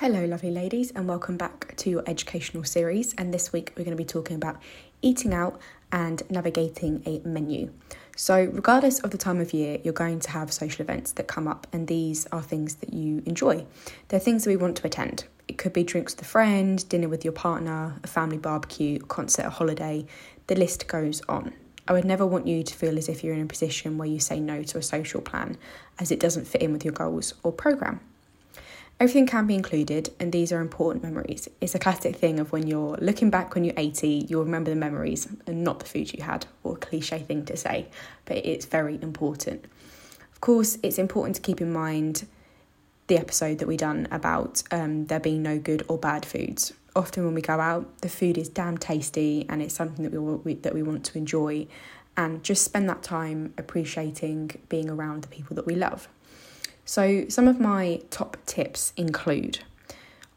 Hello, lovely ladies, and welcome back to your educational series. And this week we're going to be talking about eating out and navigating a menu. So, regardless of the time of year, you're going to have social events that come up, and these are things that you enjoy. They're things that we want to attend. It could be drinks with a friend, dinner with your partner, a family barbecue, concert, a holiday. The list goes on. I would never want you to feel as if you're in a position where you say no to a social plan as it doesn't fit in with your goals or programme. Everything can be included, and these are important memories. It's a classic thing of when you're looking back when you're 80, you'll remember the memories and not the food you had, or a cliche thing to say, but it's very important. Of course, it's important to keep in mind the episode that we done about um, there being no good or bad foods. Often when we go out, the food is damn tasty and it's something that we, we that we want to enjoy, and just spend that time appreciating being around the people that we love. So, some of my top tips include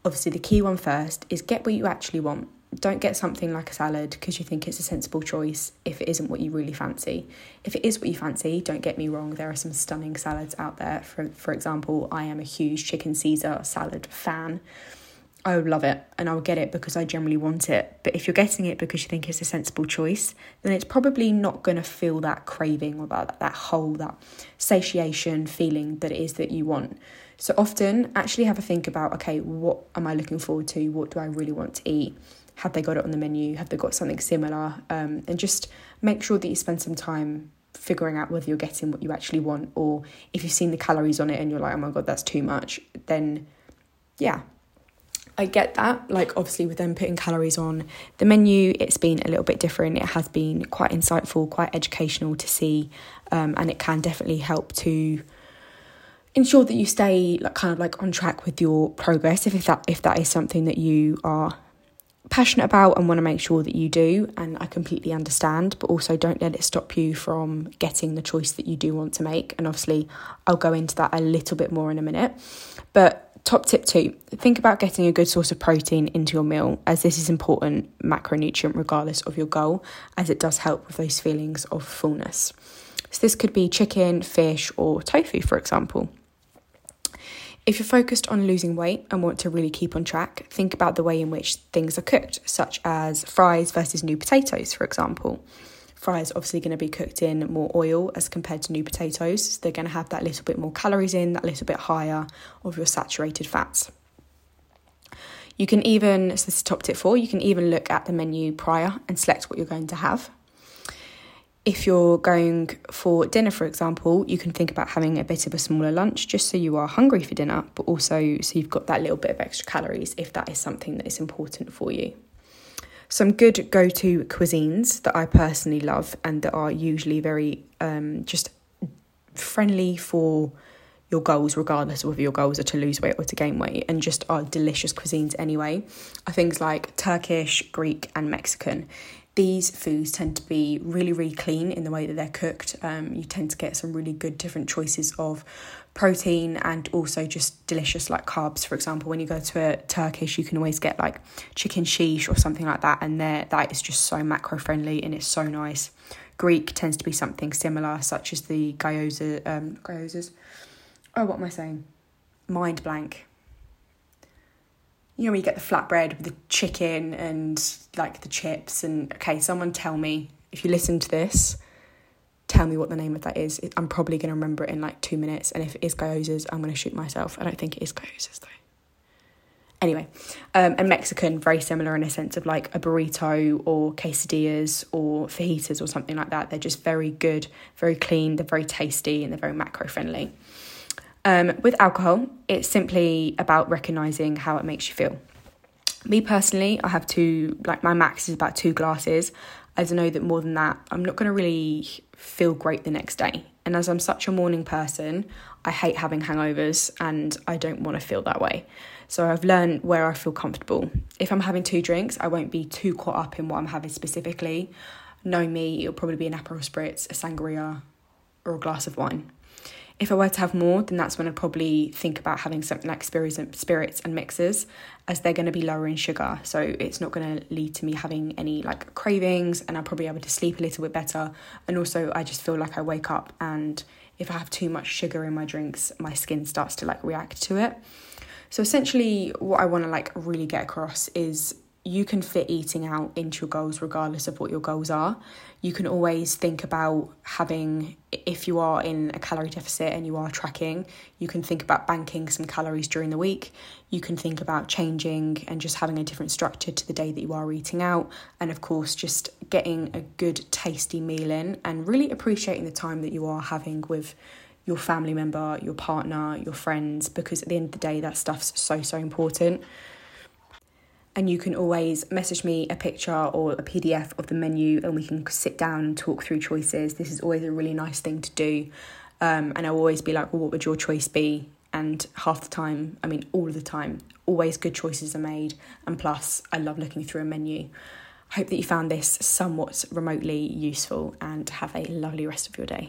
obviously, the key one first is get what you actually want. Don't get something like a salad because you think it's a sensible choice if it isn't what you really fancy. If it is what you fancy, don't get me wrong, there are some stunning salads out there. For, for example, I am a huge chicken Caesar salad fan. I would love it and I would get it because I generally want it. But if you're getting it because you think it's a sensible choice, then it's probably not going to feel that craving or that, that whole, that satiation feeling that it is that you want. So often, actually have a think about okay, what am I looking forward to? What do I really want to eat? Have they got it on the menu? Have they got something similar? Um, and just make sure that you spend some time figuring out whether you're getting what you actually want or if you've seen the calories on it and you're like, oh my god, that's too much, then yeah, I get that. Like, obviously, with them putting calories on the menu, it's been a little bit different. It has been quite insightful, quite educational to see, um, and it can definitely help to ensure that you stay like kind of like on track with your progress if, if that if that is something that you are passionate about and want to make sure that you do and I completely understand but also don't let it stop you from getting the choice that you do want to make and obviously I'll go into that a little bit more in a minute but Top tip two think about getting a good source of protein into your meal, as this is important macronutrient regardless of your goal, as it does help with those feelings of fullness. So, this could be chicken, fish, or tofu, for example. If you're focused on losing weight and want to really keep on track, think about the way in which things are cooked, such as fries versus new potatoes, for example fries obviously going to be cooked in more oil as compared to new potatoes. So they're going to have that little bit more calories in, that little bit higher of your saturated fats. You can even, so this is top tip four, you can even look at the menu prior and select what you're going to have. If you're going for dinner, for example, you can think about having a bit of a smaller lunch just so you are hungry for dinner, but also so you've got that little bit of extra calories if that is something that is important for you. Some good go to cuisines that I personally love and that are usually very um, just friendly for your goals, regardless of whether your goals are to lose weight or to gain weight, and just are delicious cuisines anyway, are things like Turkish, Greek, and Mexican. These foods tend to be really, really clean in the way that they're cooked. Um, you tend to get some really good different choices of protein and also just delicious like carbs. For example, when you go to a Turkish, you can always get like chicken shish or something like that, and there that is just so macro friendly and it's so nice. Greek tends to be something similar, such as the gyoza, um, gyozas. Oh, what am I saying? Mind blank. You know, when you get the flatbread with the chicken and like the chips, and okay, someone tell me if you listen to this, tell me what the name of that is. I'm probably going to remember it in like two minutes, and if it is gyozas, I'm going to shoot myself. I don't think it is gyozas though. Anyway, um, and Mexican, very similar in a sense of like a burrito or quesadillas or fajitas or something like that. They're just very good, very clean, they're very tasty, and they're very macro friendly. Um, with alcohol, it's simply about recognizing how it makes you feel. Me personally, I have two, like my max is about two glasses. I know that more than that, I'm not going to really feel great the next day. And as I'm such a morning person, I hate having hangovers and I don't want to feel that way. So I've learned where I feel comfortable. If I'm having two drinks, I won't be too caught up in what I'm having specifically. Know me, it'll probably be an Aperol Spritz, a sangria, or a glass of wine. If I were to have more, then that's when I'd probably think about having something like spirits and mixers, as they're going to be lower in sugar. So it's not going to lead to me having any like cravings, and I'll probably be able to sleep a little bit better. And also, I just feel like I wake up, and if I have too much sugar in my drinks, my skin starts to like react to it. So essentially, what I want to like really get across is you can fit eating out into your goals regardless of what your goals are. You can always think about having, if you are in a calorie deficit and you are tracking, you can think about banking some calories during the week. You can think about changing and just having a different structure to the day that you are eating out. And of course, just getting a good, tasty meal in and really appreciating the time that you are having with your family member, your partner, your friends, because at the end of the day, that stuff's so, so important and you can always message me a picture or a PDF of the menu and we can sit down and talk through choices. This is always a really nice thing to do. Um, and I'll always be like, well, what would your choice be? And half the time, I mean, all of the time, always good choices are made. And plus, I love looking through a menu. I hope that you found this somewhat remotely useful and have a lovely rest of your day.